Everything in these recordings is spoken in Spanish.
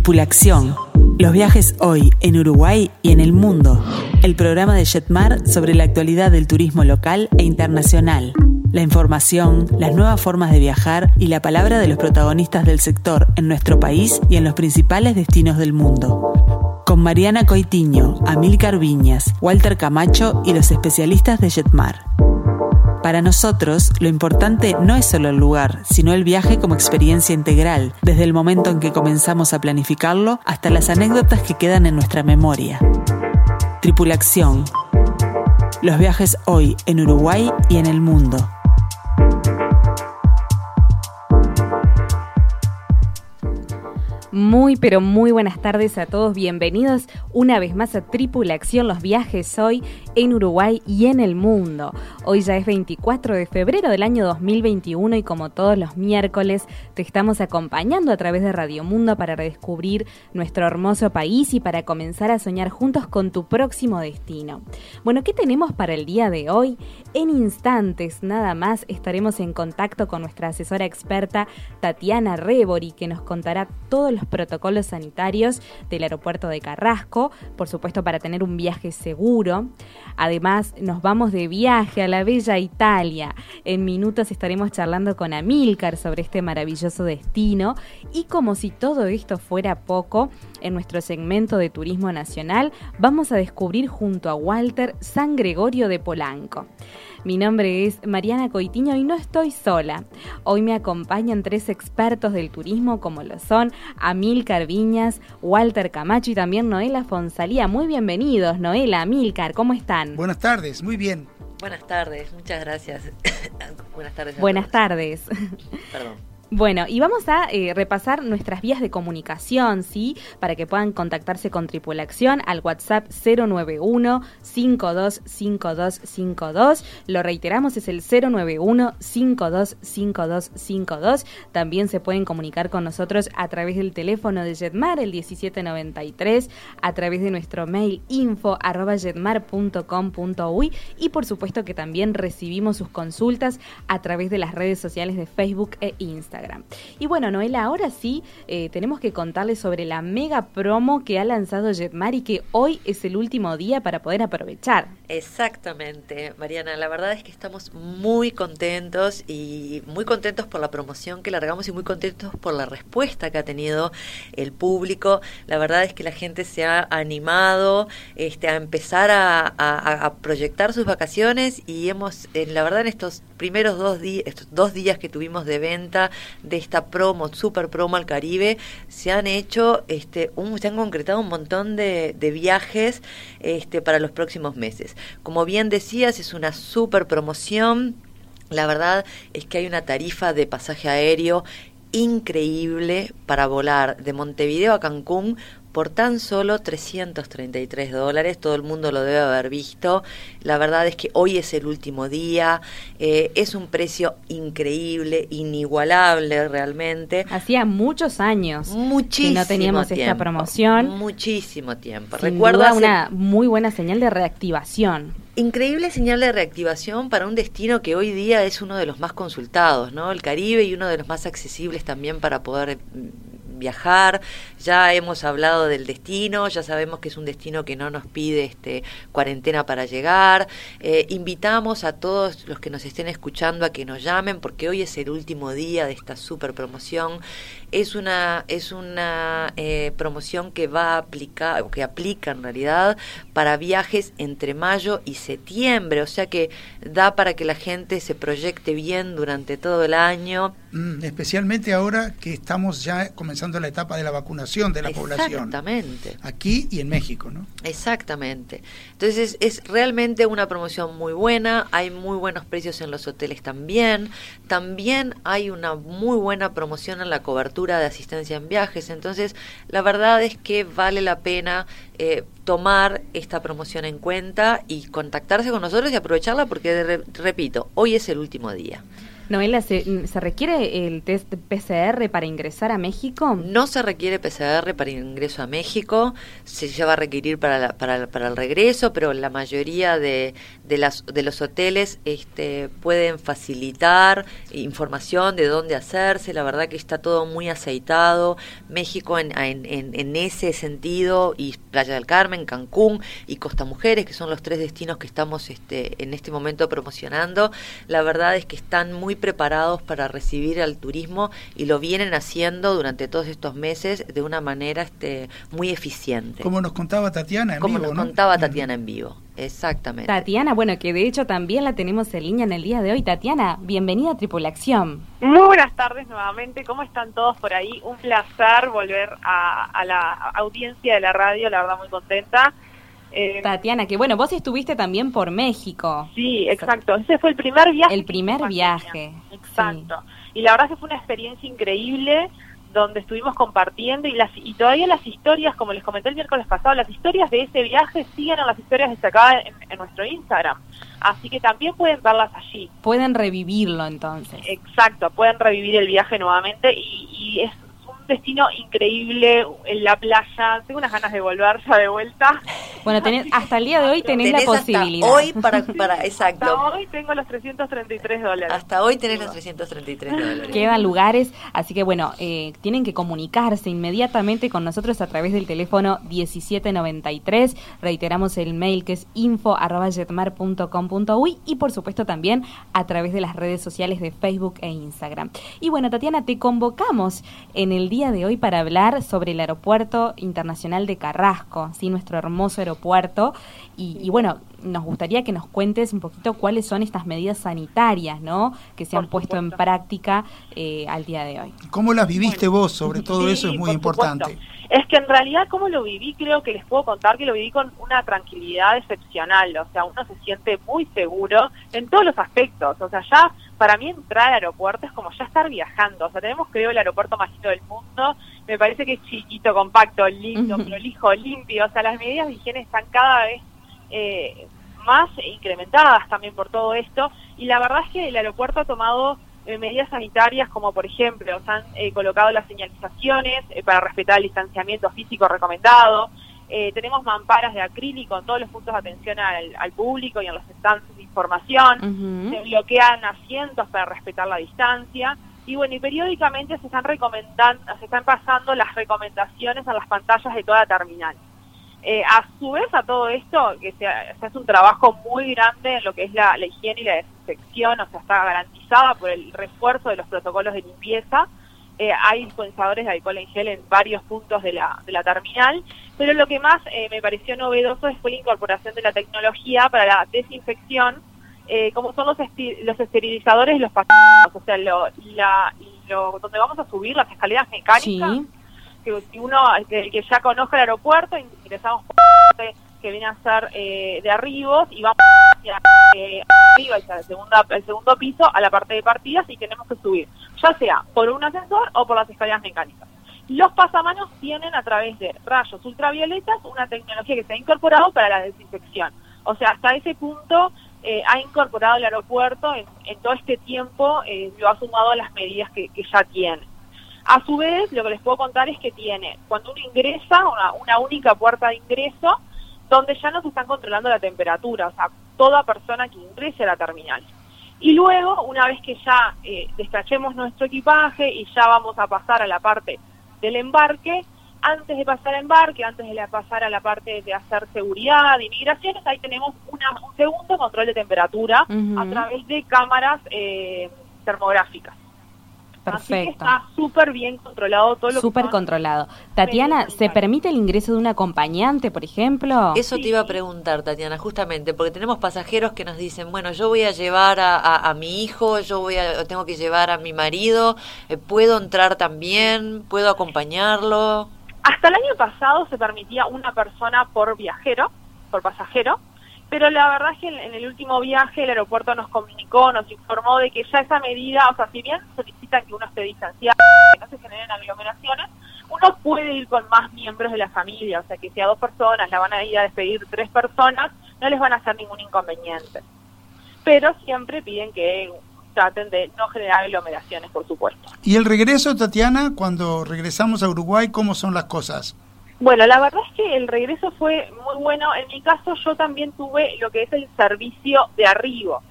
Tripulación. Los viajes hoy en Uruguay y en el mundo. El programa de Jetmar sobre la actualidad del turismo local e internacional. La información, las nuevas formas de viajar y la palabra de los protagonistas del sector en nuestro país y en los principales destinos del mundo. Con Mariana Coitiño, Amílcar Viñas, Walter Camacho y los especialistas de Jetmar. Para nosotros, lo importante no es solo el lugar, sino el viaje como experiencia integral, desde el momento en que comenzamos a planificarlo hasta las anécdotas que quedan en nuestra memoria. Tripulación. Los viajes hoy en Uruguay y en el mundo. Muy, pero muy buenas tardes a todos. Bienvenidos una vez más a Tripulación Los Viajes hoy en Uruguay y en el mundo. Hoy ya es 24 de febrero del año 2021 y como todos los miércoles te estamos acompañando a través de Radio Mundo para redescubrir nuestro hermoso país y para comenzar a soñar juntos con tu próximo destino. Bueno, ¿qué tenemos para el día de hoy? En instantes nada más estaremos en contacto con nuestra asesora experta Tatiana Rebori que nos contará todos los protocolos sanitarios del aeropuerto de Carrasco, por supuesto para tener un viaje seguro. Además, nos vamos de viaje a la bella Italia. En minutos estaremos charlando con Amílcar sobre este maravilloso destino y como si todo esto fuera poco, en nuestro segmento de Turismo Nacional vamos a descubrir junto a Walter San Gregorio de Polanco. Mi nombre es Mariana Coitiño y no estoy sola. Hoy me acompañan tres expertos del turismo como lo son Amilcar Viñas, Walter Camacho y también Noela Fonsalía. Muy bienvenidos, Noela, Amilcar, ¿cómo están? Buenas tardes, muy bien. Buenas tardes, muchas gracias. Buenas tardes. Buenas tardes. Perdón. Bueno, y vamos a eh, repasar nuestras vías de comunicación, ¿sí? Para que puedan contactarse con Tripulación al WhatsApp 091-525252. Lo reiteramos, es el 091-525252. También se pueden comunicar con nosotros a través del teléfono de Jetmar, el 1793, a través de nuestro mail info arroba y por supuesto que también recibimos sus consultas a través de las redes sociales de Facebook e Instagram. Y bueno, Noela, ahora sí eh, tenemos que contarles sobre la mega promo que ha lanzado Jetmar y que hoy es el último día para poder aprovechar. Exactamente, Mariana, la verdad es que estamos muy contentos y muy contentos por la promoción que largamos y muy contentos por la respuesta que ha tenido el público. La verdad es que la gente se ha animado este, a empezar a, proyectar sus vacaciones y hemos, la verdad, en estos primeros dos, estos dos días que tuvimos de venta, de esta promo, super promo al Caribe, se han hecho, este, un, se han concretado un montón de, de viajes este, para los próximos meses. Como bien decías, es una super promoción. La verdad es que hay una tarifa de pasaje aéreo increíble para volar de Montevideo a Cancún por tan solo 333 dólares. Todo el mundo lo debe haber visto. La verdad es que hoy es el último día. Eh, es un precio increíble, inigualable realmente. Hacía muchos años Muchísimo que no teníamos esta promoción. Muchísimo tiempo. Recuerda una muy buena señal de reactivación. Increíble señal de reactivación para un destino que hoy día es uno de los más consultados, ¿no? El Caribe y uno de los más accesibles también para poder viajar, ya hemos hablado del destino, ya sabemos que es un destino que no nos pide este, cuarentena para llegar. Eh, invitamos a todos los que nos estén escuchando a que nos llamen porque hoy es el último día de esta super promoción. Es una, es una eh, promoción que va a aplicar, o que aplica en realidad para viajes entre mayo y septiembre, o sea que da para que la gente se proyecte bien durante todo el año. Mm, especialmente ahora que estamos ya comenzando la etapa de la vacunación de la población. Exactamente. Aquí y en México, ¿no? Exactamente. Entonces es realmente una promoción muy buena, hay muy buenos precios en los hoteles también, también hay una muy buena promoción en la cobertura de asistencia en viajes. Entonces, la verdad es que vale la pena eh, tomar esta promoción en cuenta y contactarse con nosotros y aprovecharla porque, repito, hoy es el último día. Noela, ¿se, ¿se requiere el test PCR para ingresar a México? No se requiere PCR para ingreso a México, se ya va a requerir para, para, para el regreso, pero la mayoría de, de, las, de los hoteles este, pueden facilitar información de dónde hacerse. La verdad que está todo muy aceitado. México en, en, en ese sentido, y Playa del Carmen, Cancún y Costa Mujeres, que son los tres destinos que estamos este, en este momento promocionando, la verdad es que están muy preparados para recibir al turismo y lo vienen haciendo durante todos estos meses de una manera este, muy eficiente. Como nos contaba Tatiana en Como vivo, nos ¿no? contaba Tatiana en vivo. Exactamente. Tatiana, bueno, que de hecho también la tenemos en línea en el día de hoy. Tatiana, bienvenida a Tripulación. Muy buenas tardes nuevamente. ¿Cómo están todos por ahí? Un placer volver a, a la audiencia de la radio, la verdad muy contenta. Eh, Tatiana, que bueno, vos estuviste también por México. Sí, exacto. Ese fue el primer viaje. El primer viaje. Exacto. Sí. Y la verdad que fue una experiencia increíble donde estuvimos compartiendo y las y todavía las historias, como les comenté el miércoles pasado, las historias de ese viaje siguen en las historias destacadas en, en nuestro Instagram. Así que también pueden verlas allí. Pueden revivirlo entonces. Exacto, pueden revivir el viaje nuevamente y, y es destino increíble en la playa. Tengo unas ganas de volver ya de vuelta. Bueno, tenés, hasta el día de hoy tenés, tenés la posibilidad. hoy para, para exacto. Hasta hoy tengo los 333 dólares. Hasta hoy tenés los 333 dólares. Quedan lugares, así que bueno, eh, tienen que comunicarse inmediatamente con nosotros a través del teléfono 1793. Reiteramos el mail que es info.jetmar.com.uy y por supuesto también a través de las redes sociales de Facebook e Instagram. Y bueno, Tatiana, te convocamos en el día de hoy para hablar sobre el Aeropuerto Internacional de Carrasco, ¿sí? nuestro hermoso aeropuerto. Y, y, bueno, nos gustaría que nos cuentes un poquito cuáles son estas medidas sanitarias ¿no? que se han puesto en práctica eh, al día de hoy. ¿Cómo las viviste bueno, vos? Sobre todo sí, eso es muy importante. Es que en realidad, como lo viví, creo que les puedo contar que lo viví con una tranquilidad excepcional. O sea, uno se siente muy seguro en todos los aspectos. O sea, ya para mí entrar al aeropuerto es como ya estar viajando. O sea, tenemos, creo, el aeropuerto más lindo del mundo. Me parece que es chiquito, compacto, lindo, prolijo, limpio. O sea, las medidas de higiene están cada vez eh, más incrementadas también por todo esto. Y la verdad es que el aeropuerto ha tomado eh, medidas sanitarias como por ejemplo se han eh, colocado las señalizaciones eh, para respetar el distanciamiento físico recomendado, tenemos mamparas de acrílico en todos los puntos de atención al, al público y en los stands de información, uh -huh. se bloquean asientos para respetar la distancia y bueno, y periódicamente se están recomendando, se están pasando las recomendaciones a las pantallas de toda terminal. Eh, a su vez a todo esto, que se, se, hace un trabajo muy grande en lo que es la, higiene y la desinfección, o sea, está garantizada por el refuerzo de los protocolos de limpieza. Eh, hay dispensadores de alcohol en gel en varios puntos de la, de la terminal, pero lo que más eh, me pareció novedoso fue la incorporación de la tecnología para la desinfección, eh, como son los, los esterilizadores y los pasajeros, o sea, lo, la, lo, donde vamos a subir las escaleras mecánicas. Que si uno que, que, ya conozca el aeropuerto, ingresamos por que viene a ser eh, de arribos y vamos hacia eh, arriba, hacia el, el segundo piso, a la parte de partidas y tenemos que subir, ya sea por un ascensor o por las escaleras mecánicas. Los pasamanos tienen a través de rayos ultravioletas una tecnología que se ha incorporado para la desinfección. O sea, hasta ese punto eh, ha incorporado el aeropuerto en, todo este tiempo, eh, lo ha sumado a las medidas que ya tiene. A su vez, lo que les puedo contar es que tiene, cuando uno ingresa, una, una, única puerta de ingreso, donde ya no se están controlando la temperatura, o sea, toda persona que ingrese a la terminal. Y luego, una vez que ya eh, despachemos nuestro equipaje y ya vamos a pasar a la parte del embarque, antes de pasar al embarque, antes de pasar a la parte de hacer seguridad, de inmigraciones, ahí tenemos una, un segundo control de temperatura uh -huh. a través de cámaras eh, termográficas. Perfecto. Así que está súper bien controlado todo lo Súper controlado. Tatiana, ¿se permite el ingreso de un acompañante, por ejemplo? Eso te iba a preguntar, Tatiana, justamente, porque tenemos pasajeros que nos dicen, bueno, yo voy a llevar a, a, a mi hijo, yo voy a, tengo que llevar a mi marido, eh, ¿puedo entrar también? ¿Puedo acompañarlo? Hasta el año pasado se permitía una persona por viajero, por pasajero, pero la verdad es que en el último viaje el aeropuerto nos comunicó, nos informó de que ya esa medida, o sea, si bien solicitan que uno esté distanciado, que no se generen aglomeraciones, uno puede ir con más miembros de la familia, o sea, que si a dos personas la van a ir a despedir tres personas, no les van a hacer ningún inconveniente. Pero siempre piden que traten de no generar aglomeraciones, por supuesto. ¿Y el regreso, Tatiana, cuando regresamos a Uruguay, cómo son las cosas? Bueno, la verdad es que el regreso fue muy bueno. En mi caso yo también tuve lo que es el servicio de arribo.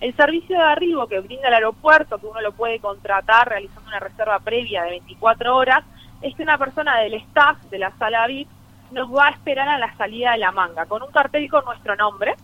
El servicio de arribo que brinda el aeropuerto, que uno lo puede contratar realizando una reserva previa de 24 horas, es que una persona del staff de la sala VIP nos va a esperar a la salida de la manga con un cartel con nuestro nombre.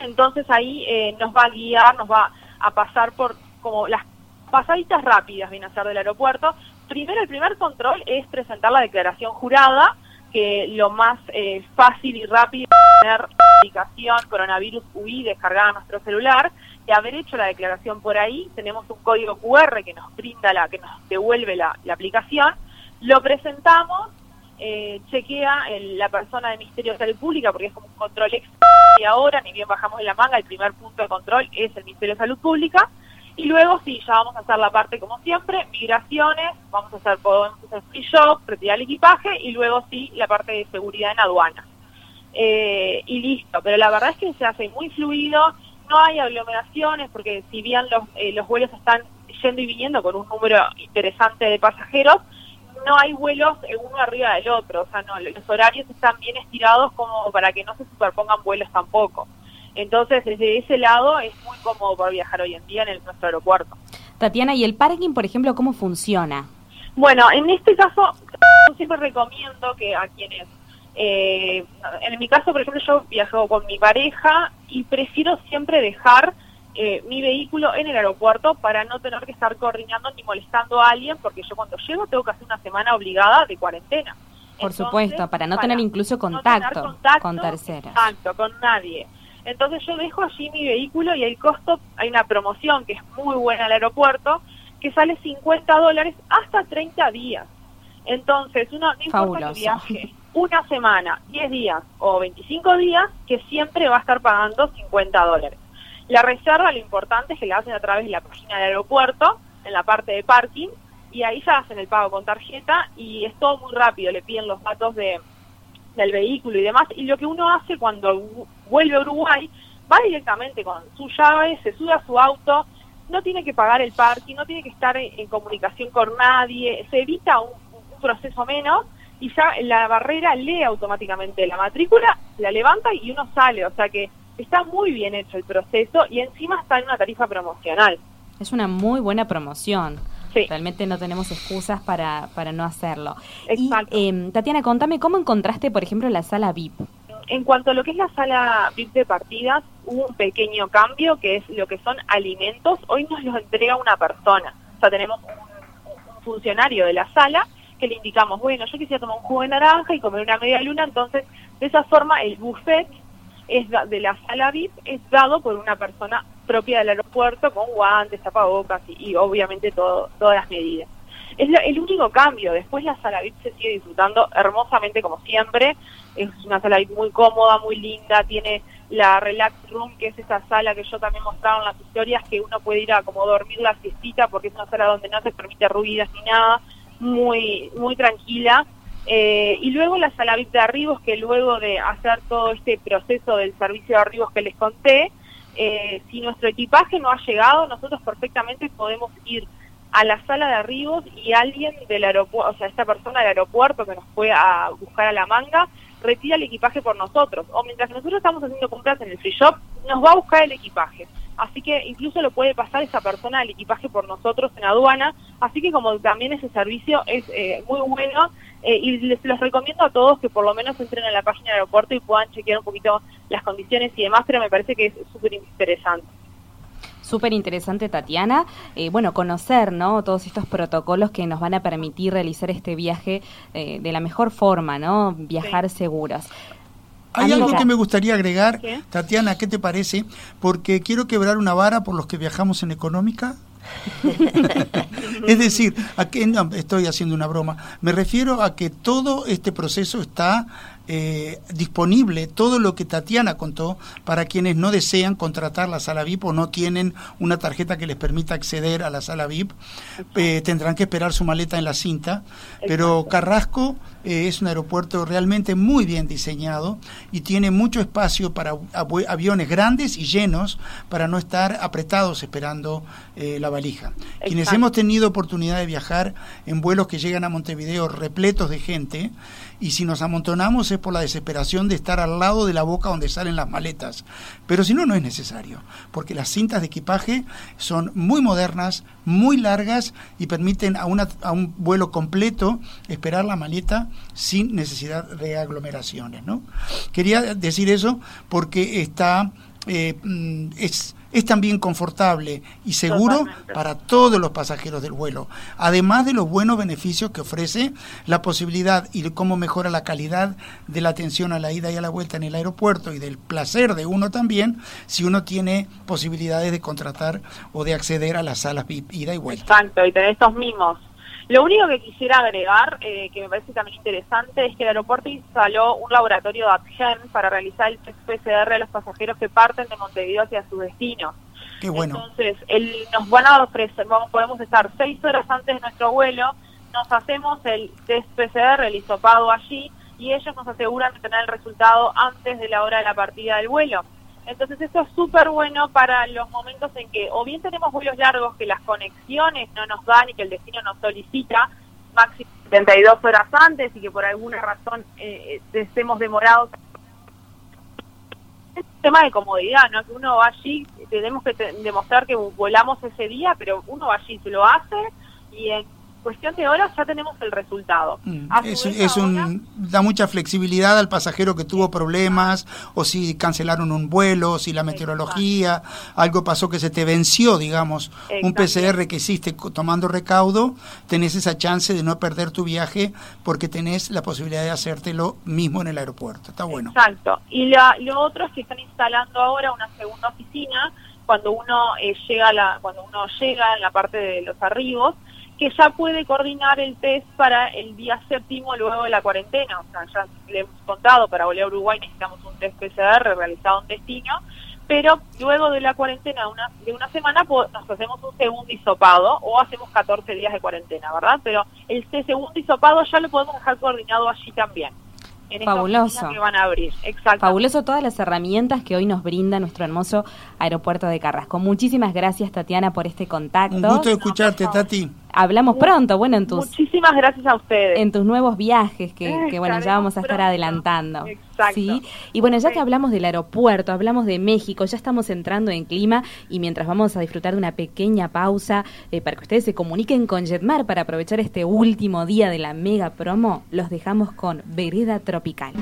Entonces ahí eh, nos va a guiar, nos va a pasar por como las pasaditas rápidas, viene a ser del aeropuerto, primero el primer control es presentar la declaración jurada, que lo más eh, fácil y rápido es tener la aplicación coronavirus UI descargada a nuestro celular y haber hecho la declaración por ahí, tenemos un código QR que nos brinda la, que nos devuelve la, aplicación, lo presentamos, eh, chequea la persona de Ministerio de Salud Pública porque es como un control extra. Y ahora, ni bien bajamos en la manga, el primer punto de control es el Ministerio de Salud Pública, y luego sí, ya vamos a hacer la parte como siempre, migraciones, vamos a hacer, podemos hacer free shop, retirar el equipaje y luego sí la parte de seguridad en aduana. Eh, y listo, pero la verdad es que se hace muy fluido, no hay aglomeraciones porque si bien los, eh, los vuelos están yendo y viniendo con un número interesante de pasajeros, no hay vuelos uno arriba del otro, o sea, no, los horarios están bien estirados como para que no se superpongan vuelos tampoco. Entonces, desde ese lado es muy cómodo para viajar hoy en día en el, nuestro aeropuerto. Tatiana, ¿y el parking, por ejemplo, cómo funciona? Bueno, en este caso, yo siempre recomiendo que a quienes, eh, en mi caso, por ejemplo, yo viajo con mi pareja y prefiero siempre dejar eh, mi vehículo en el aeropuerto para no tener que estar coordinando ni molestando a alguien, porque yo cuando llego tengo que hacer una semana obligada de cuarentena. Por supuesto, para no tener incluso contacto, con terceros. Exacto, con nadie. Entonces yo dejo allí mi vehículo y el costo, hay una promoción que es muy buena al aeropuerto, que sale 50 dólares hasta 30 días. Entonces, uno no importa que viaje una semana, 10 días o 25 días, que siempre va a estar pagando 50 dólares. La reserva, lo importante es que la hacen a través de la página del aeropuerto, en la parte de parking, y ahí ya hacen el pago con tarjeta y es todo muy rápido, le piden los datos de, del vehículo y demás, y lo que uno hace cuando vuelve a Uruguay, va directamente con su llave, se sube a su auto, no tiene que pagar el parking, no tiene que estar en, comunicación con nadie, se evita un, proceso menos y ya la barrera lee automáticamente la matrícula, la levanta y uno sale, o sea que está muy bien hecho el proceso y encima está en una tarifa promocional. Es una muy buena promoción. Realmente no tenemos excusas para, para no hacerlo. Exacto. Y, em, Tatiana, contame, ¿cómo encontraste, por ejemplo, la sala VIP? En cuanto a lo que es la sala VIP de partidas, hubo un pequeño cambio que es lo que son alimentos. Hoy nos los entrega una persona. O sea, tenemos un, funcionario de la sala que le indicamos, bueno, yo quisiera tomar un jugo de naranja y comer una media luna, entonces de esa forma el buffet es de la sala VIP es dado por una persona propia del aeropuerto con guantes, tapabocas y, y obviamente todo, todas las medidas. Es el único cambio. Después la sala VIP se sigue disfrutando hermosamente como siempre. Es una sala VIP muy cómoda, muy linda. Tiene la Relax Room, que es esa sala que yo también mostraba en las historias, que uno puede ir a como dormir la siestita porque es una sala donde no se permite ruidas ni nada. Muy, muy tranquila. Eh, y luego la sala VIP de arribos, que luego de hacer todo este proceso del servicio de arribos que les conté, eh, si nuestro equipaje no ha llegado, nosotros perfectamente podemos ir a la sala de arribos y alguien del aeropuerto, o sea, esta persona del aeropuerto que nos fue a buscar a la manga, retira el equipaje por nosotros. O mientras nosotros estamos haciendo compras en el free shop, nos va a buscar el equipaje. Así que incluso lo puede pasar esa persona el equipaje por nosotros en aduana. Así que como también ese servicio es eh, muy bueno eh, y les los recomiendo a todos que por lo menos entren a la página del aeropuerto y puedan chequear un poquito las condiciones y demás, pero me parece que es súper interesante súper interesante, Tatiana. Eh, bueno, conocer ¿no? todos estos protocolos que nos van a permitir realizar este viaje eh, de la mejor forma, ¿no? Viajar seguros. Hay algo que me gustaría agregar, Tatiana, ¿qué te parece? Porque quiero quebrar una vara por los que viajamos en económica. es decir, a que, no, estoy haciendo una broma. Me refiero a que todo este proceso está eh, disponible todo lo que Tatiana contó para quienes no desean contratar la sala VIP o no tienen una tarjeta que les permita acceder a la sala VIP. Eh, tendrán que esperar su maleta en la cinta. Pero Carrasco eh, es un aeropuerto realmente muy bien diseñado y tiene mucho espacio para aviones grandes y llenos para no estar apretados esperando la valija. Quienes hemos tenido oportunidad de viajar en vuelos que llegan a Montevideo repletos de gente, y si nos amontonamos es por la desesperación de estar al lado de la boca donde salen las maletas. Pero si no, no es necesario, porque las cintas de equipaje son muy modernas, muy largas y permiten a, una, a un vuelo completo esperar la maleta sin necesidad de aglomeraciones. ¿no? Quería decir eso porque está... Eh, mm, es es también confortable y seguro para todos los pasajeros del vuelo, además de los buenos beneficios que ofrece la posibilidad y cómo mejora la calidad de la atención a la ida y a la vuelta en el aeropuerto y del placer de uno también, si uno tiene posibilidades de contratar o de acceder a las salas ida y vuelta. Exacto, y tener estos mimos lo único que quisiera agregar, eh, que me parece también interesante, es que el aeropuerto instaló un laboratorio de APGEN para realizar el test PCR de los pasajeros que parten de Montevideo hacia su destino. Qué bueno. Entonces, nos van a ofrecer, vamos, podemos estar seis horas antes de nuestro vuelo, nos hacemos el test PCR, el hisopado allí, y ellos nos aseguran de tener el resultado antes de la hora de la partida del vuelo. Entonces esto es súper bueno para los momentos en que o bien tenemos vuelos largos que las conexiones no nos dan y que el destino nos solicita máximo 72 horas antes y que por alguna razón eh, eh, estemos demorados. Es un tema de comodidad, ¿no? Que uno va allí, tenemos que demostrar que volamos ese día, pero uno va allí, se lo hace y en cuestión de horas ya tenemos el resultado. Mm, es, un, da mucha flexibilidad al pasajero que tuvo problemas, o si cancelaron un vuelo, si la meteorología, algo pasó que se te venció, digamos, un PCR que hiciste tomando recaudo, tenés esa chance de no perder tu viaje porque tenés la posibilidad de hacértelo mismo en el aeropuerto. Está bueno. Exacto. Y la, lo otro es que están instalando ahora una segunda oficina cuando uno eh, llega la, cuando uno llega en la parte de los arribos que ya puede coordinar el test para el día séptimo luego de la cuarentena. O sea, ya le hemos contado, para volver a Uruguay necesitamos un test PCR realizado en destino, pero luego de la cuarentena de una, de una semana nos hacemos un segundo hisopado o hacemos 14 días de cuarentena, ¿verdad? Pero el segundo hisopado ya lo podemos dejar coordinado allí también en Fabuloso. que van a abrir. Exacto. Fabuloso todas las herramientas que hoy nos brinda nuestro hermoso aeropuerto de Carrasco. Muchísimas gracias, Tatiana, por este contacto. Un gusto escucharte, Tati. Hablamos pronto, bueno, en tus... Muchísimas gracias a ustedes. En tus nuevos viajes, que, bueno, ya vamos a estar adelantando. Exacto. ¿sí? Y bueno, ya que hablamos del aeropuerto, hablamos de México, ya estamos entrando en clima y mientras vamos a disfrutar de una pequeña pausa eh, para que ustedes se comuniquen con Jetmar para aprovechar este último día de la mega promo, los dejamos con Vereda Tropical.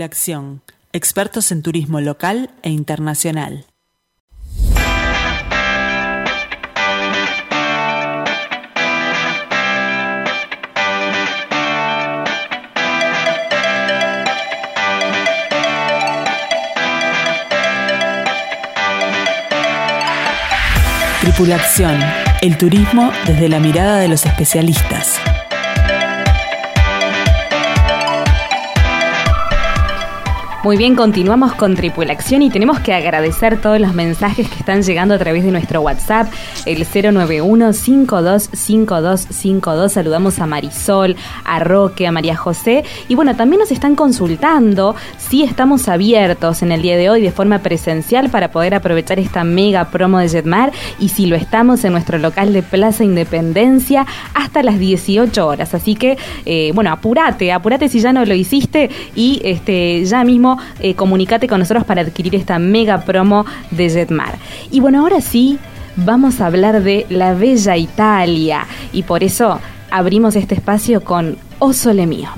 Tripulación, expertos en turismo local e internacional. Tripulación, el turismo desde la mirada de los especialistas. Muy bien, continuamos con Tripulación y tenemos que agradecer todos los mensajes que están llegando a través de nuestro WhatsApp, el 091-525252. Saludamos a Marisol, a Roque, a María José. Y bueno, también nos están consultando si estamos abiertos en el día de hoy de forma presencial para poder aprovechar esta mega promo de Jetmar y si lo estamos en nuestro local de Plaza Independencia hasta las 18 horas. Así que, eh, bueno, apúrate, apúrate si ya no lo hiciste y este ya mismo eh, comunicate con nosotros para adquirir esta mega promo de Jetmar. Y bueno, ahora sí, vamos a hablar de la bella Italia y por eso abrimos este espacio con O Sole Mío.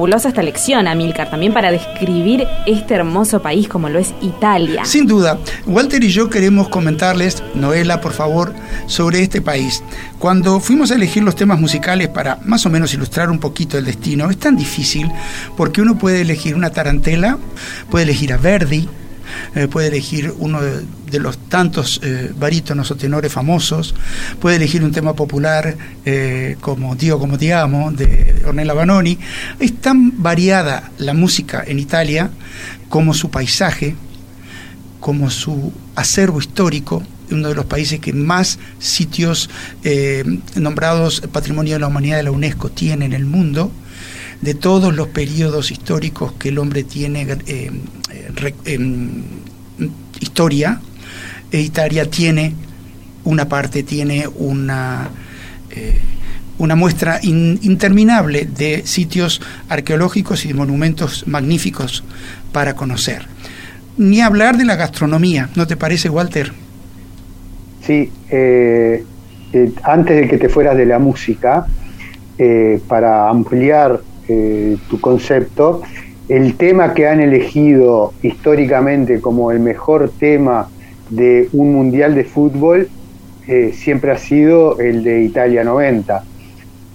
Fabulosa esta lección, Amilcar, también para describir este hermoso país como lo es Italia. Sin duda. Walter y yo queremos comentarles, Noela, por favor, sobre este país. Cuando fuimos a elegir los temas musicales para más o menos ilustrar un poquito el destino, es tan difícil porque uno puede elegir una tarantela, puede elegir a Verdi, eh, puede elegir uno de, los tantos eh, barítonos o tenores famosos, puede elegir un tema popular eh, como Dio como te amo, de Ornella Banoni. Es tan variada la música en Italia como su paisaje, como su acervo histórico, uno de los países que más sitios nombrados Patrimonio de la Humanidad de la UNESCO tiene en el mundo de todos los periodos históricos que el hombre tiene eh, en historia, Italia tiene una parte, tiene una, eh, una muestra interminable de sitios arqueológicos y monumentos magníficos para conocer. Ni hablar de la gastronomía, ¿no te parece, Walter? Sí, eh, antes de que te fueras de la música, para ampliar eh, tu concepto, el tema que han elegido históricamente como el mejor tema de un mundial de fútbol eh, siempre ha sido el de Italia 90.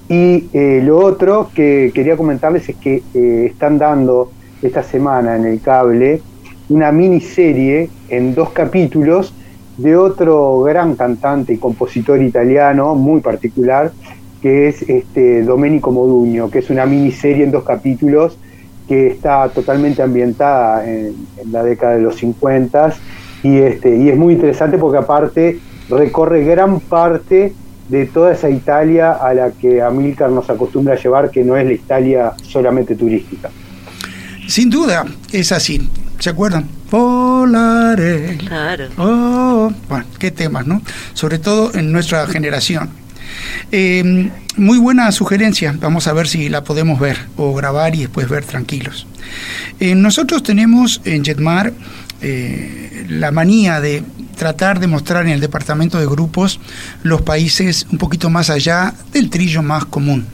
Y eh, lo otro que quería comentarles es que están dando esta semana en el cable una miniserie en dos capítulos de otro gran cantante y compositor italiano muy particular que es este, Domenico Modugno, que es una miniserie en dos capítulos que está totalmente ambientada en, la década de los 50 y, este, y es muy interesante porque aparte recorre gran parte de toda esa Italia a la que Amílcar nos acostumbra a llevar, que no es la Italia solamente turística. Sin duda, es así. ¿Se acuerdan? Volare. Claro. Oh, bueno, qué temas, ¿no? Sobre todo en nuestra generación Eh, muy buena sugerencia, vamos a ver si la podemos ver o grabar y después ver tranquilos. Eh, nosotros tenemos en Jetmar eh, la manía de tratar de mostrar en el departamento de grupos los países un poquito más allá del trillo más común.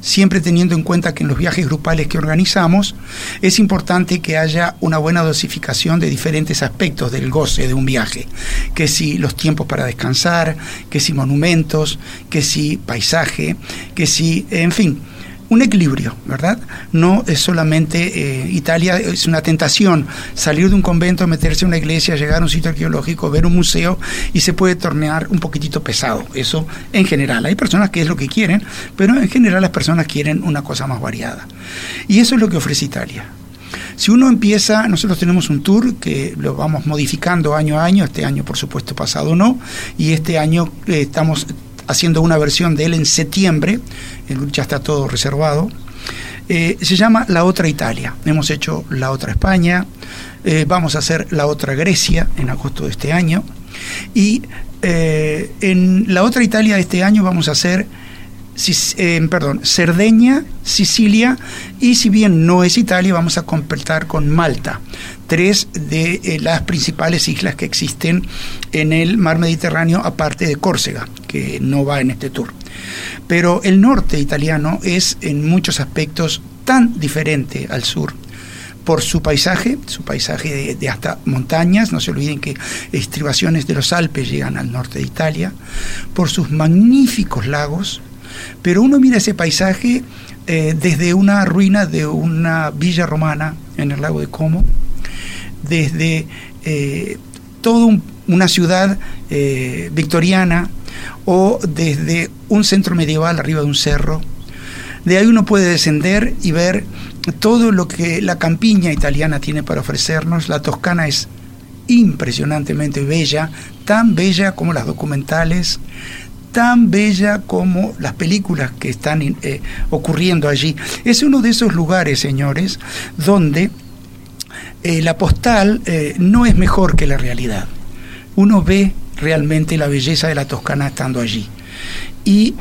Siempre teniendo en cuenta que en los viajes grupales que organizamos es importante que haya una buena dosificación de diferentes aspectos del goce de un viaje, que si los tiempos para descansar, que si monumentos, que si paisaje, que si, en fin, un equilibrio, ¿verdad? No es solamente eh, Italia, es una tentación salir de un convento, meterse en una iglesia, llegar a un sitio arqueológico, ver un museo y se puede tornear un poquitito pesado. Eso en general. Hay personas que es lo que quieren, pero en general las personas quieren una cosa más variada. Y eso es lo que ofrece Italia. Si uno empieza, nosotros tenemos un tour que lo vamos modificando año a año, este año por supuesto pasado no, y este año eh, estamos haciendo una versión de él en septiembre, ya está todo reservado. Eh, se llama La Otra Italia. Hemos hecho La Otra España, eh, vamos a hacer La Otra Grecia en agosto de este año. Y eh, en La Otra Italia de este año vamos a hacer perdón, Cerdeña, Sicilia y si bien no es Italia, vamos a completar con Malta, tres de las principales islas que existen en el mar Mediterráneo, aparte de Córcega, que no va en este tour. Pero el norte italiano es en muchos aspectos tan diferente al sur por su paisaje, su paisaje de, hasta montañas, no se olviden que estribaciones de los Alpes llegan al norte de Italia, por sus magníficos lagos, pero uno mira ese paisaje eh, desde una ruina de una villa romana en el lago de Como, desde eh, toda una ciudad eh, victoriana o desde un centro medieval arriba de un cerro. De ahí uno puede descender y ver todo lo que la campiña italiana tiene para ofrecernos. La Toscana es impresionantemente bella, tan bella como las documentales, tan bella como las películas que están eh, ocurriendo allí. Es uno de esos lugares, señores, donde eh, la postal eh, no es mejor que la realidad. Uno ve realmente la belleza de la Toscana estando allí. Y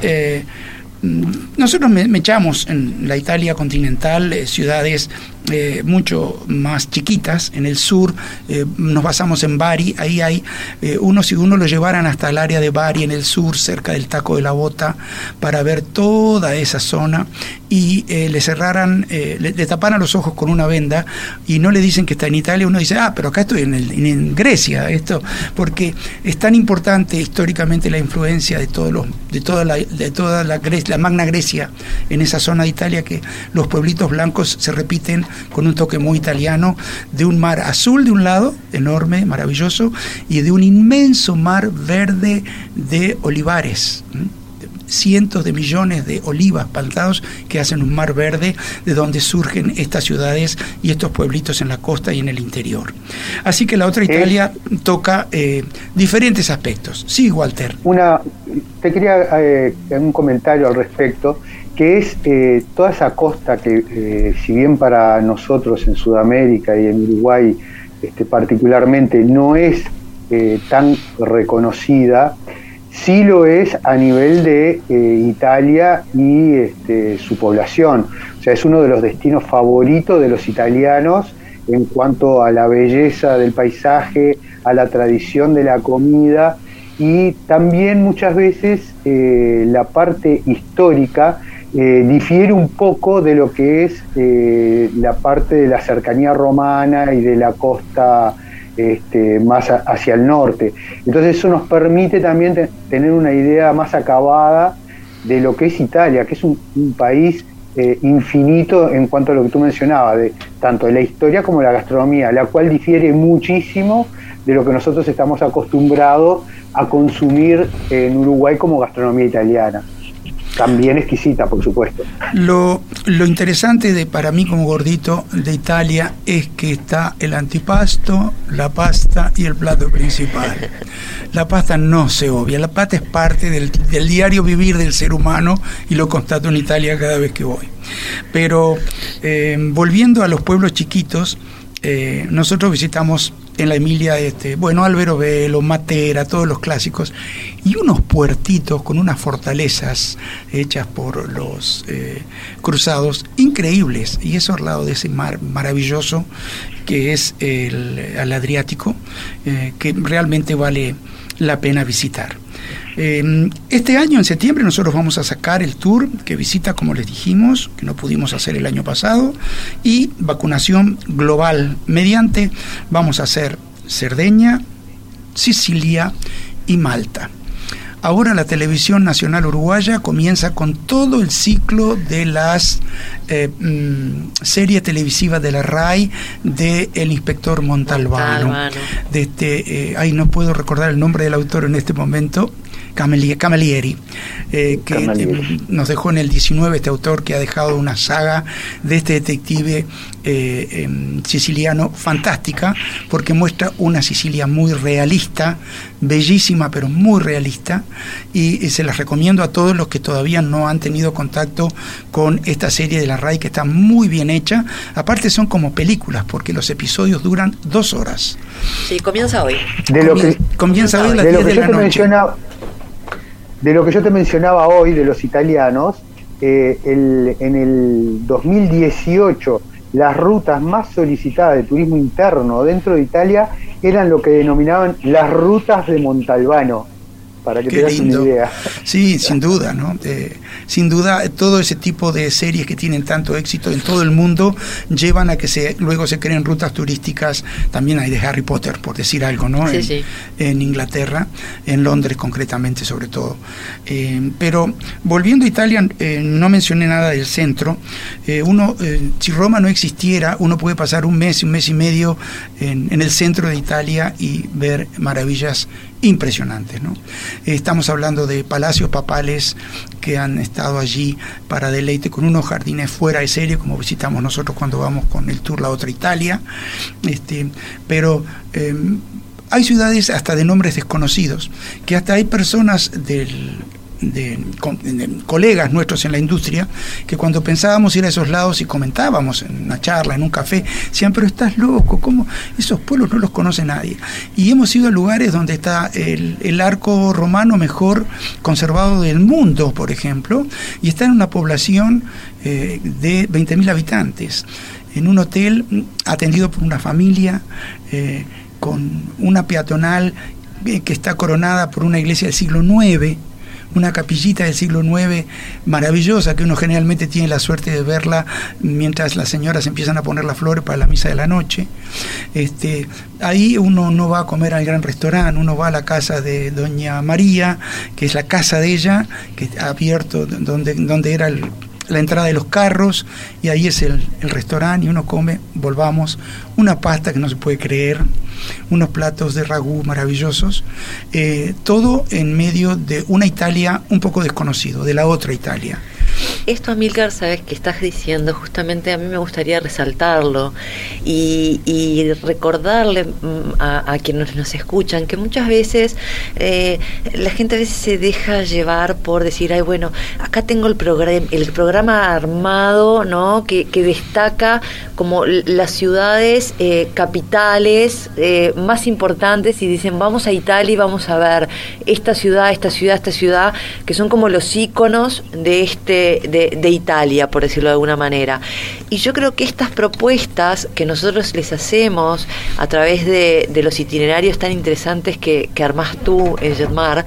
mm, nosotros me, echamos en la Italia continental ciudades eh, mucho más chiquitas. En el sur eh, nos basamos en Bari, ahí hay eh, uno, si uno lo llevaran hasta el área de Bari en el sur, cerca del taco de la bota, para ver toda esa zona y le cerraran, le, taparan los ojos con una venda y no le dicen que está en Italia, uno dice, ah, pero acá estoy en, en Grecia, esto, porque es tan importante históricamente la influencia de todos los, de toda la, de toda la, la Magna Grecia en esa zona de Italia que los pueblitos blancos se repiten con un toque muy italiano, de un mar azul de un lado, enorme, maravilloso, y de un inmenso mar verde de olivares cientos de millones de olivas plantados que hacen un mar verde de donde surgen estas ciudades y estos pueblitos en la costa y en el interior. Así que la otra Italia toca eh, diferentes aspectos. Sí, Walter. Una, te quería eh, un comentario al respecto que es eh, toda esa costa que, si bien para nosotros en Sudamérica y en Uruguay este, particularmente no es tan reconocida, sí lo es a nivel de Italia y este, su población. O sea, es uno de los destinos favoritos de los italianos en cuanto a la belleza del paisaje, a la tradición de la comida y también muchas veces la parte histórica eh, difiere un poco de lo que es eh, la parte de la cercanía romana y de la costa este, más hacia el norte. Entonces eso nos permite también tener una idea más acabada de lo que es Italia, que es un, país eh, infinito en cuanto a lo que tú mencionabas, de, tanto la historia como la gastronomía, la cual difiere muchísimo de lo que nosotros estamos acostumbrados a consumir en Uruguay como gastronomía italiana también exquisita, por supuesto. Lo, lo interesante de, para mí como gordito de Italia es que está el antipasto, la pasta y el plato principal. La pasta no se obvia, la pasta es parte del, diario vivir del ser humano y lo constato en Italia cada vez que voy. Pero eh, volviendo a los pueblos chiquitos, eh, nosotros visitamos en la Emilia, este, bueno, Álvaro Velo, Matera, todos los clásicos, y unos puertitos con unas fortalezas hechas por los eh, cruzados increíbles, y eso al lado de ese mar maravilloso que es el, Adriático, eh, que realmente vale la pena visitar. Em, este año, en septiembre, nosotros vamos a sacar el tour que visita, como les dijimos, que no pudimos hacer el año pasado, y vacunación global mediante, vamos a hacer Cerdeña, Sicilia y Malta. Ahora la televisión nacional uruguaya comienza con todo el ciclo de las eh, mm, series televisivas de la RAI de El Inspector Montalbano. De este, eh, ay, no puedo recordar el nombre del autor en este momento, Camelieri, eh, que eh, nos dejó en el 19 este autor que ha dejado una saga de este detective eh, em, siciliano fantástica, porque muestra una Sicilia muy realista, bellísima pero muy realista, y, se las recomiendo a todos los que todavía no han tenido contacto con esta serie de la RAI que está muy bien hecha. Aparte son como películas, porque los episodios duran dos horas. Sí, comienza hoy. De lo que, comienza hoy a las 10 de la noche de lo que yo te mencionaba hoy de los italianos, eh, en el 2018 las rutas más solicitadas de turismo interno dentro de Italia eran lo que denominaban las rutas de Montalbano para que tengas una idea. Sí, sin duda, ¿no? Eh, sin duda, todo ese tipo de series que tienen tanto éxito en todo el mundo llevan a que se luego se creen rutas turísticas, también hay de Harry Potter, por decir algo, ¿no? Sí, en, sí. en, Inglaterra, en Londres concretamente sobre todo. Eh, pero volviendo a Italia, eh, no mencioné nada del centro. uno, si Roma no existiera, uno puede pasar un mes, un mes y medio en, en el centro de Italia y ver maravillas impresionantes. ¿no? Estamos hablando de palacios papales que han estado allí para deleite con unos jardines fuera de serie, como visitamos nosotros cuando vamos con el tour La Otra Italia. Este, pero em, hay ciudades hasta de nombres desconocidos, que hasta hay personas del de, colegas nuestros en la industria que cuando pensábamos ir a esos lados y comentábamos en una charla, en un café, decían, pero estás loco, ¿cómo? Esos pueblos no los conoce nadie. Y hemos ido a lugares donde está el, arco romano mejor conservado del mundo, por ejemplo, y está en una población eh, de 20.000 habitantes, en un hotel atendido por una familia. Eh, con una peatonal eh, que está coronada por una iglesia del siglo IX, una capillita del siglo IX maravillosa que uno generalmente tiene la suerte de verla mientras las señoras empiezan a poner las flores para la misa de la noche. Este, ahí uno no va a comer al gran restaurante, uno va a la casa de doña María, que es la casa de ella, que ha abierto donde, donde era la entrada de los carros y ahí es el, el restaurante y uno come, volvamos, una pasta que no se puede creer, unos platos de ragú maravillosos, eh, todo en medio de una Italia un poco desconocido, de la otra Italia. Esto, Amilcar, sabes que estás diciendo, justamente a mí me gustaría resaltarlo y, recordarle mm, a, quienes nos escuchan que muchas veces eh, la gente a veces se deja llevar por decir, ay, bueno, acá tengo el, programa armado, ¿no? Que, destaca como las ciudades eh, capitales eh, más importantes y dicen, vamos a Italia y vamos a ver esta ciudad, esta ciudad, esta ciudad, que son como los íconos de este Italia, por decirlo de alguna manera. Y yo creo que estas propuestas que nosotros les hacemos a través de, los itinerarios tan interesantes que, que armás tú, en Jetmar,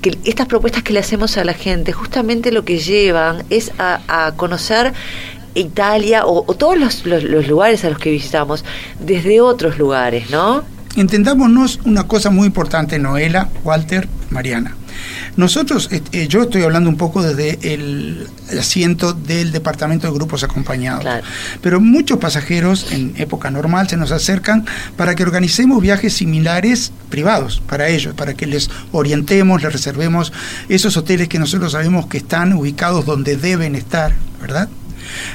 que estas propuestas que le hacemos a la gente, justamente lo que llevan es a, conocer Italia o, todos los, los, lugares a los que visitamos desde otros lugares, ¿no? Entendámonos una cosa muy importante, Noela, Walter, Mariana. Nosotros, eh, yo estoy hablando un poco desde el asiento del departamento de grupos acompañados, pero muchos pasajeros en época normal se nos acercan para que organicemos viajes similares privados para ellos, para que les orientemos, les reservemos esos hoteles que nosotros sabemos que están ubicados donde deben estar, ¿verdad?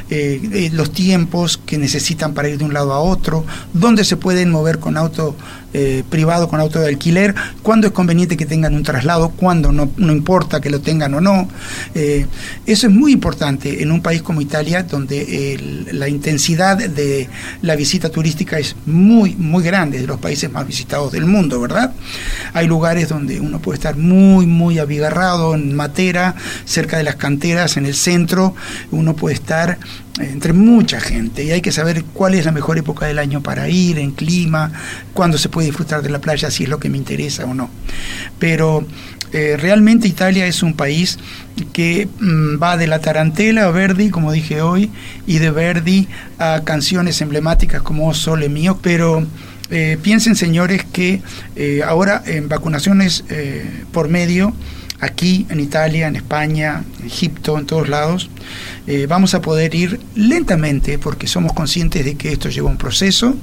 Eh, los tiempos que necesitan para ir de un lado a otro, dónde se pueden mover con auto eh, privado con auto de alquiler, cuándo es conveniente que tengan un traslado, cuándo no, no importa que lo tengan o no. Eh, eso es muy importante en un país como Italia, donde la intensidad de la visita turística es muy, muy grande, de los países más visitados del mundo, ¿verdad? Hay lugares donde uno puede estar muy, muy abigarrado en Matera, cerca de las canteras, en el centro, uno puede estar entre mucha gente y hay que saber cuál es la mejor época del año para ir, en clima, cuándo se puede disfrutar de la playa, si es lo que me interesa o no. Pero eh, realmente Italia es un país que mm, va de la tarantela a Verdi, como dije hoy, y de Verdi a canciones emblemáticas como Sole Mío, pero eh, piensen señores que eh, ahora en vacunaciones por medio, aquí en Italia, en España, en Egipto, en todos lados, eh, vamos a poder ir lentamente porque somos conscientes de que esto lleva un proceso,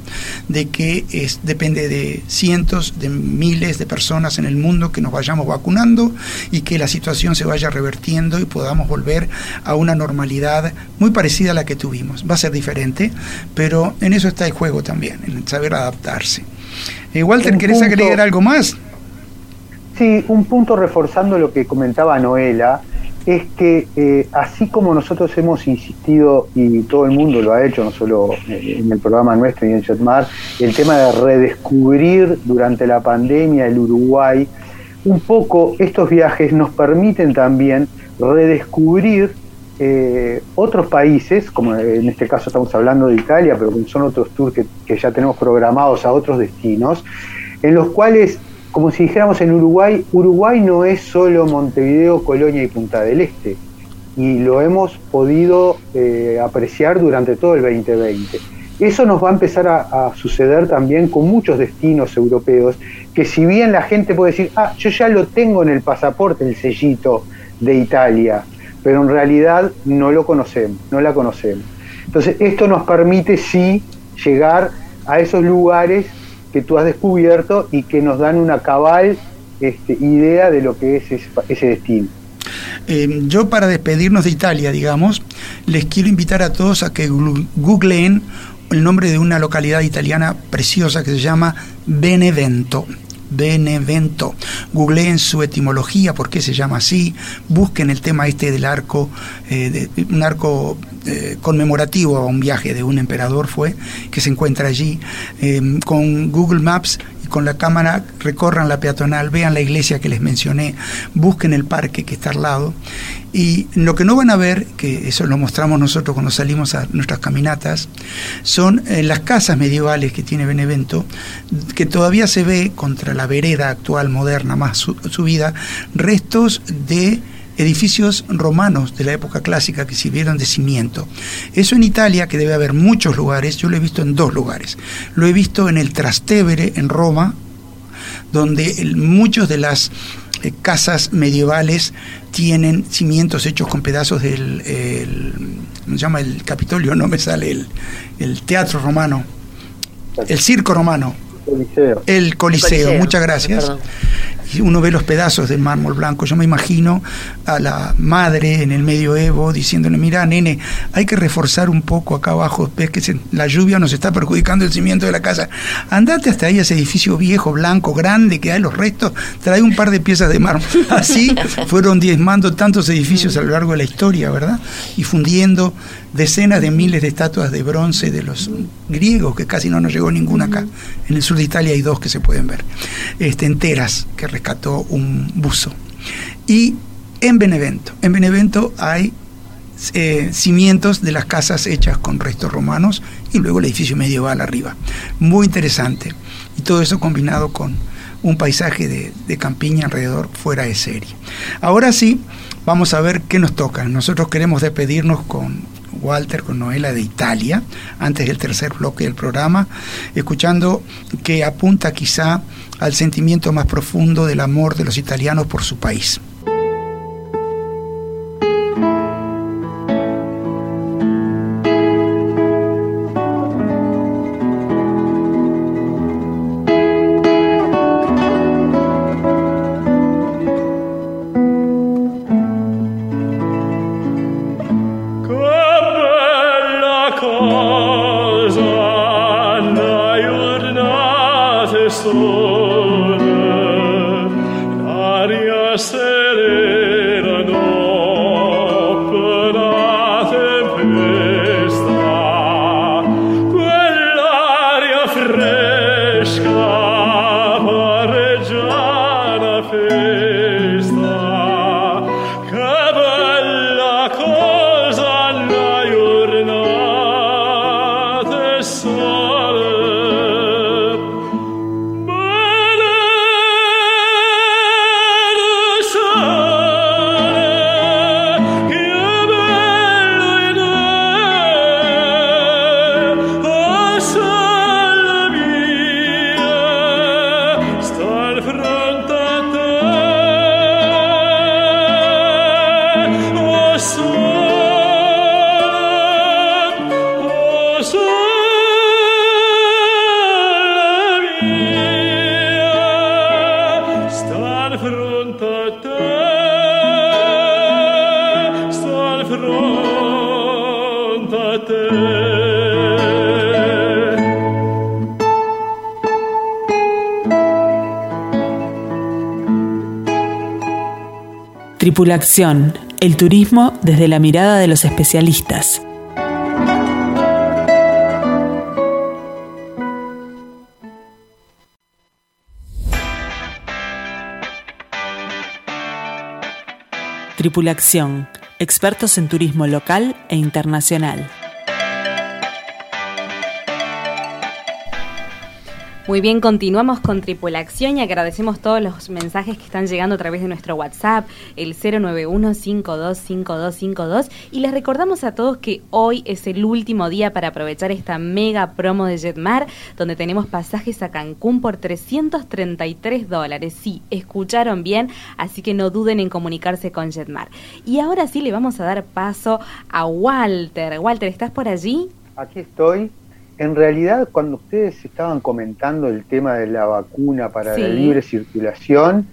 de que es, depende de cientos, de miles de personas en el mundo que nos vayamos vacunando y que la situación se vaya revertiendo y podamos volver a una normalidad muy parecida a la que tuvimos. Va a ser diferente, pero en eso está el juego también, en saber adaptarse. Eh, Walter, ¿querés agregar algo más? Sí, un punto reforzando lo que comentaba Noela, es que eh, así como nosotros hemos insistido, y todo el mundo lo ha hecho, no solo eh, en el programa nuestro y en Chetmar, el tema de redescubrir durante la pandemia el Uruguay, un poco estos viajes nos permiten también redescubrir eh, otros países, como en este caso estamos hablando de Italia, pero son otros tours que ya tenemos programados a otros destinos, en los cuales como si dijéramos en Uruguay, Uruguay no es solo Montevideo, Colonia y Punta del Este, y lo hemos podido eh, apreciar durante todo el 2020. Eso nos va a empezar a, suceder también con muchos destinos europeos, que si bien la gente puede decir, ah, yo ya lo tengo en el pasaporte, el sellito de Italia, pero en realidad no lo conocemos, no la conocemos. Entonces, esto nos permite sí llegar a esos lugares que tú has descubierto y que nos dan una cabal este, idea de lo que es ese, destino. Eh, yo para despedirnos de Italia, digamos, les quiero invitar a todos a que googleen el nombre de una localidad italiana preciosa que se llama Benevento. Benevento. Googleen su etimología, por qué se llama así, busquen el tema este del arco, eh, un arco eh, conmemorativo a un viaje de un emperador fue, que se encuentra allí. Eh, con Google Maps con la cámara recorran la peatonal, vean la iglesia que les mencioné, busquen el parque que está al lado. Y lo que no van a ver, que eso lo mostramos nosotros cuando salimos a nuestras caminatas, son eh, las casas medievales que tiene Benevento, que todavía se ve contra la vereda actual, moderna, más subida, restos de edificios romanos de la época clásica que sirvieron de cimiento. Eso en Italia, que debe haber muchos lugares, yo lo he visto en dos lugares. Lo he visto en el Trastevere, en Roma, donde muchos de las eh, casas medievales tienen cimientos hechos con pedazos del, se llama el Capitolio? No me sale el, el teatro romano, el circo romano. El Coliseo, muchas gracias y uno ve los pedazos del mármol blanco. Yo me imagino a la madre en el medioevo diciéndole, mira, nene, hay que reforzar un poco acá abajo, ves que la lluvia nos está perjudicando el cimiento de la casa. Andate hasta ahí, ese edificio viejo, blanco, grande, que hay los restos, trae un par de piezas de mármol. Así fueron diezmando tantos edificios a lo largo de la historia, ¿verdad? Y fundiendo decenas de miles de estatuas de bronce de los griegos, que casi no nos llegó ninguna acá. En el sur de Italia hay dos que se pueden ver, este, enteras, que rescató un buzo. Y en Benevento, en Benevento hay eh, cimientos de las casas hechas con restos romanos y luego el edificio medieval arriba. Muy interesante. Y todo eso combinado con un paisaje de, de campiña alrededor fuera de serie. Ahora sí, vamos a ver qué nos toca. Nosotros queremos despedirnos con Walter con Noela de Italia, antes del tercer bloque del programa, escuchando que apunta quizá al sentimiento más profundo del amor de los italianos por su país. Tripulación, el turismo desde la mirada de los especialistas. Tripulación, expertos en turismo local e internacional. Muy bien, continuamos con Tripulación y agradecemos todos los mensajes que están llegando a través de nuestro WhatsApp, el 091-525252. Y les recordamos a todos que hoy es el último día para aprovechar esta mega promo de Jetmar, donde tenemos pasajes a Cancún por 333 dólares. Sí, escucharon bien, así que no duden en comunicarse con Jetmar. Y ahora sí le vamos a dar paso a Walter. Walter, ¿estás por allí? Aquí estoy en realidad cuando ustedes estaban comentando el tema de la vacuna para la libre circulación,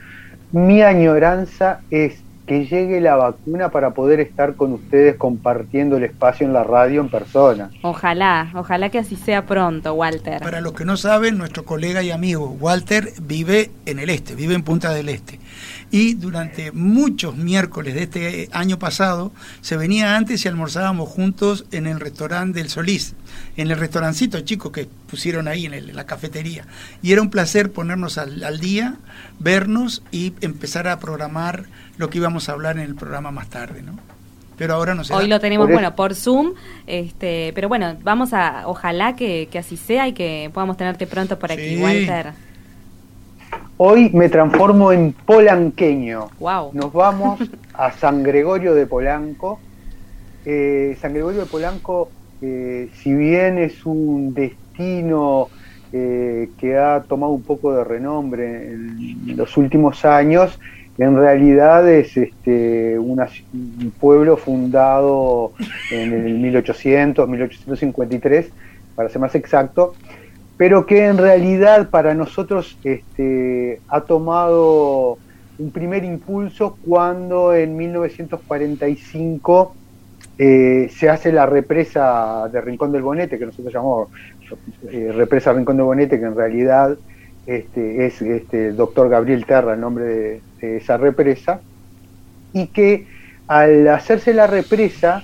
mi añoranza es que llegue la vacuna para poder estar con ustedes compartiendo el espacio en la radio en persona. Ojalá, ojalá que así sea pronto, Walter. Para los que no saben, nuestro colega y amigo Walter vive en el este, vive en Punta del Este y durante muchos miércoles de este año pasado se venía antes y almorzábamos juntos en el restaurante del Solís, en el restaurancito chico que pusieron ahí en, la cafetería. Y era un placer ponernos al, día, vernos y empezar a programar lo que íbamos a hablar en el programa más tarde, ¿no? pero ahora no sé. Hoy lo tenemos, bueno, por Zoom, este, pero bueno, vamos a, ojalá que, así sea y que podamos tenerte pronto por aquí, Walter. Hoy me transformo en polanqueño. Nos vamos a San Gregorio de Polanco. Eh, San Gregorio de Polanco, eh, si bien es un destino eh, que ha tomado un poco de renombre en, los últimos años, en realidad es este, un pueblo fundado en el 1800, 1853, para ser más exacto, pero que en realidad para nosotros este, ha tomado un primer impulso cuando en 1945 eh, se hace la represa de Rincón del Bonete, que nosotros llamamos eh, represa Rincón del Bonete, que en realidad este, es este, el doctor Gabriel Terra el nombre de, esa represa, y que al hacerse la represa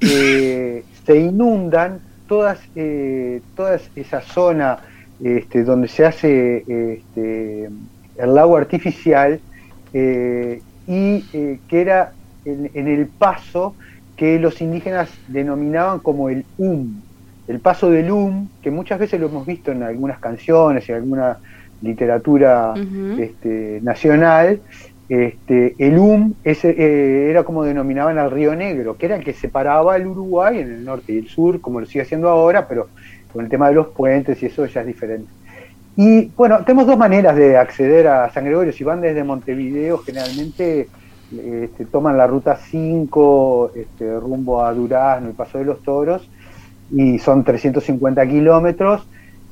eh, se inundan todas, eh, toda esa zona este, donde se hace este, el lago artificial eh, y eh, que era en, el paso que los indígenas denominaban como el UM, el paso del UM, que muchas veces lo hemos visto en algunas canciones, en alguna literatura este, nacional, este, el UM ese, eh, era como denominaban al Río Negro, que era el que separaba el Uruguay en el norte y el sur, como lo sigue haciendo ahora, pero con el tema de los puentes y eso ya es diferente. Y bueno, tenemos dos maneras de acceder a San Gregorio. Si van desde Montevideo, generalmente este, toman la ruta 5 este, rumbo a Durazno y Paso de los Toros, y son 350 kilómetros.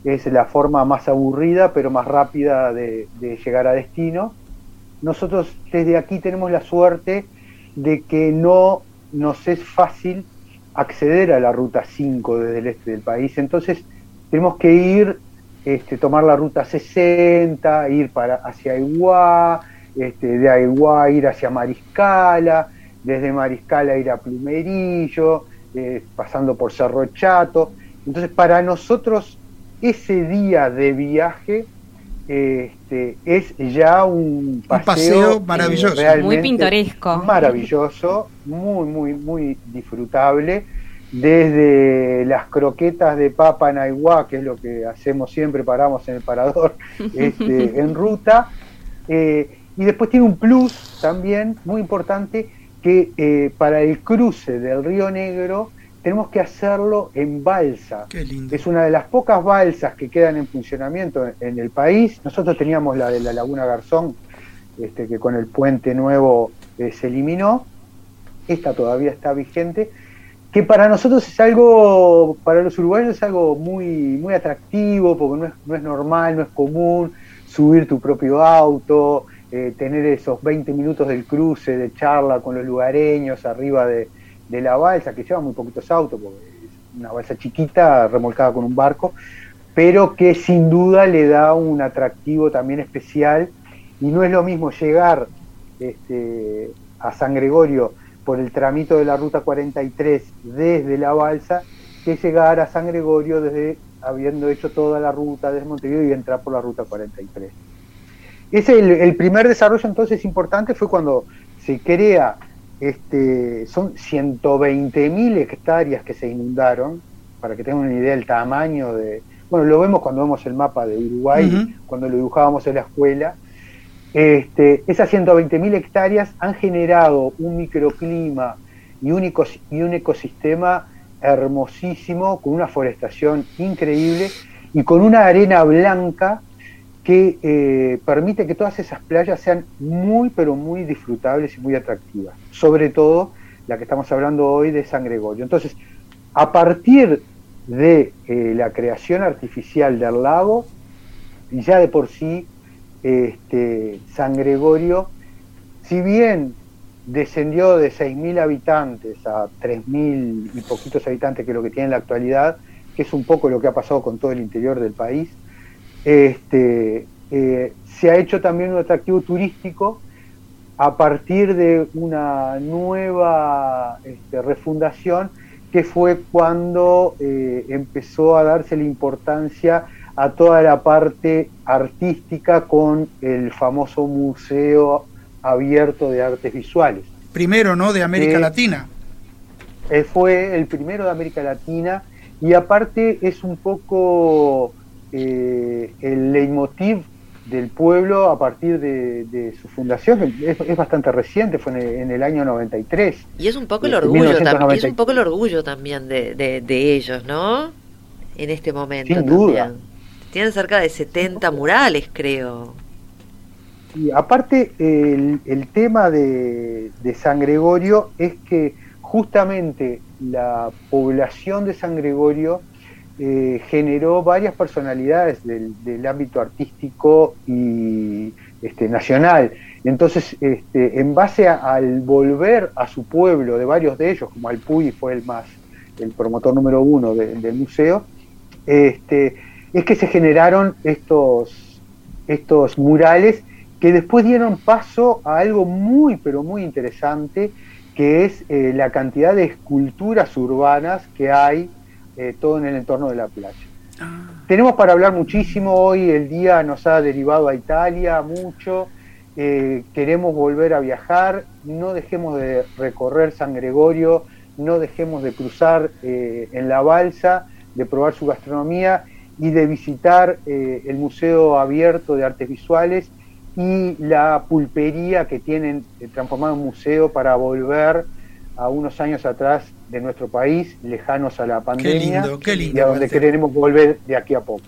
Es la forma más aburrida, pero más rápida de llegar a destino nosotros desde aquí tenemos la suerte de que no nos es fácil acceder a la ruta 5 desde el este del país. Entonces tenemos que ir, este, tomar la ruta 60, ir para hacia Aiguá, este, de Aiguá ir hacia Mariscala, desde Mariscala ir a Plumerillo, eh, pasando por Cerro Chato. Entonces para nosotros ese día de viaje este, es ya un paseo, maravilloso, muy pintoresco, maravilloso, muy muy muy disfrutable. Desde las croquetas de papa naiguá, que es lo que hacemos siempre, paramos en el parador este, en ruta. Eh, y después tiene un plus también muy importante que eh, para el cruce del Río Negro tenemos que hacerlo en balsa. Es una de las pocas balsas que quedan en funcionamiento en, el país. Nosotros teníamos la de la Laguna Garzón, este, que con el puente nuevo eh, se eliminó. Esta todavía está vigente. Que para nosotros es algo, para los uruguayos es algo muy, muy atractivo, porque no es, no es normal, no es común subir tu propio auto, eh, tener esos 20 minutos del cruce, de charla con los lugareños arriba de, de la balsa, que lleva muy poquitos autos, porque es una balsa chiquita remolcada con un barco, pero que sin duda le da un atractivo también especial y no es lo mismo llegar este, a San Gregorio por el tramito de la ruta 43 desde la balsa que llegar a San Gregorio desde habiendo hecho toda la ruta desde Montevideo y entrar por la ruta 43. Ese el, el primer desarrollo entonces importante fue cuando se crea este, son 120.000 hectáreas que se inundaron, para que tengan una idea del tamaño de... Bueno, lo vemos cuando vemos el mapa de Uruguay, cuando lo dibujábamos en la escuela. Este, esas 120.000 hectáreas han generado un microclima y un, y un ecosistema hermosísimo, con una forestación increíble y con una arena blanca que eh, permite que todas esas playas sean muy, pero muy disfrutables y muy atractivas. Sobre todo la que estamos hablando hoy de San Gregorio. Entonces, a partir de eh, la creación artificial del lago, ya de por sí, este, San Gregorio, si bien descendió de 6.000 habitantes a 3.000 y poquitos habitantes que es lo que tiene en la actualidad, que es un poco lo que ha pasado con todo el interior del país, este, eh, se ha hecho también un atractivo turístico a partir de una nueva este, refundación que fue cuando eh, empezó a darse la importancia a toda la parte artística con el famoso Museo Abierto de Artes Visuales. Primero, ¿no? De América Latina. Eh, fue el primero de América Latina y aparte es un poco eh, el leitmotiv del pueblo a partir de, su fundación, es, bastante reciente, fue en el, año 93. Y es un poco el orgullo, también, es un poco el orgullo también de, ellos, ¿no? En este momento. Sin duda. Tienen cerca de 70 murales, creo. Y aparte, el, el tema de, de San Gregorio es que justamente la población de San Gregorio eh, generó varias personalidades del, ámbito artístico y este, nacional. Entonces, este, en base al volver a su pueblo de varios de ellos, como Alpuy fue el más, el promotor número uno del museo, este, es que se generaron estos, estos murales que después dieron paso a algo muy, pero muy interesante, que es eh, la cantidad de esculturas urbanas que hay eh, todo en el entorno de la playa. Ah. Tenemos para hablar muchísimo, hoy el día nos ha derivado a Italia mucho, eh, queremos volver a viajar, no dejemos de recorrer San Gregorio, no dejemos de cruzar eh, en la balsa, de probar su gastronomía y de visitar el Museo Abierto de Artes Visuales y la pulpería que tienen transformado en museo para volver a unos años atrás de nuestro país, lejanos a la pandemia, y a donde queremos volver de aquí a poco.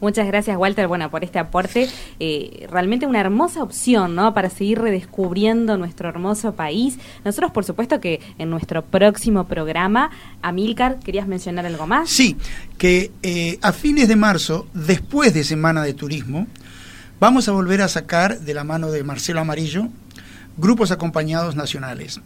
Muchas gracias, Walter, bueno, por este aporte. Eh, realmente una hermosa opción, ¿no? Para seguir redescubriendo nuestro hermoso país. Nosotros, por supuesto, que en nuestro próximo programa, Amilcar, ¿querías mencionar algo más? Sí, que eh, a fines de marzo, después de Semana de Turismo, vamos a volver a sacar de la mano de Marcelo Amarillo grupos acompañados nacionales.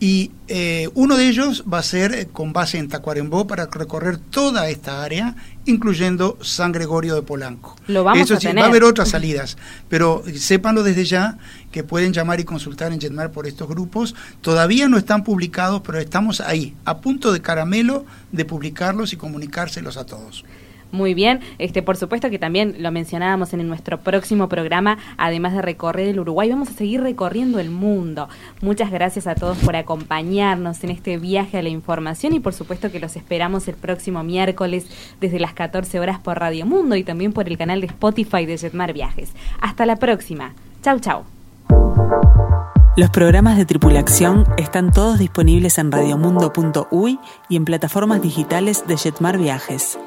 Y eh, uno de ellos va a ser eh, con base en Tacuarembó para recorrer toda esta área, incluyendo San Gregorio de Polanco. Lo vamos Eso a sí, tener. va a haber otras salidas, pero sépanlo desde ya que pueden llamar y consultar en Jetmar por estos grupos. Todavía no están publicados, pero estamos ahí, a punto de caramelo de publicarlos y comunicárselos a todos. Muy bien, este por supuesto que también lo mencionábamos en nuestro próximo programa, además de recorrer el Uruguay, vamos a seguir recorriendo el mundo. Muchas gracias a todos por acompañarnos en este viaje a la información y por supuesto que los esperamos el próximo miércoles desde las 14 horas por Radio Mundo y también por el canal de Spotify de Jetmar Viajes. Hasta la próxima. Chau, chau. Los programas de tripulación están todos disponibles en radiomundo.uy y en plataformas digitales de Jetmar Viajes.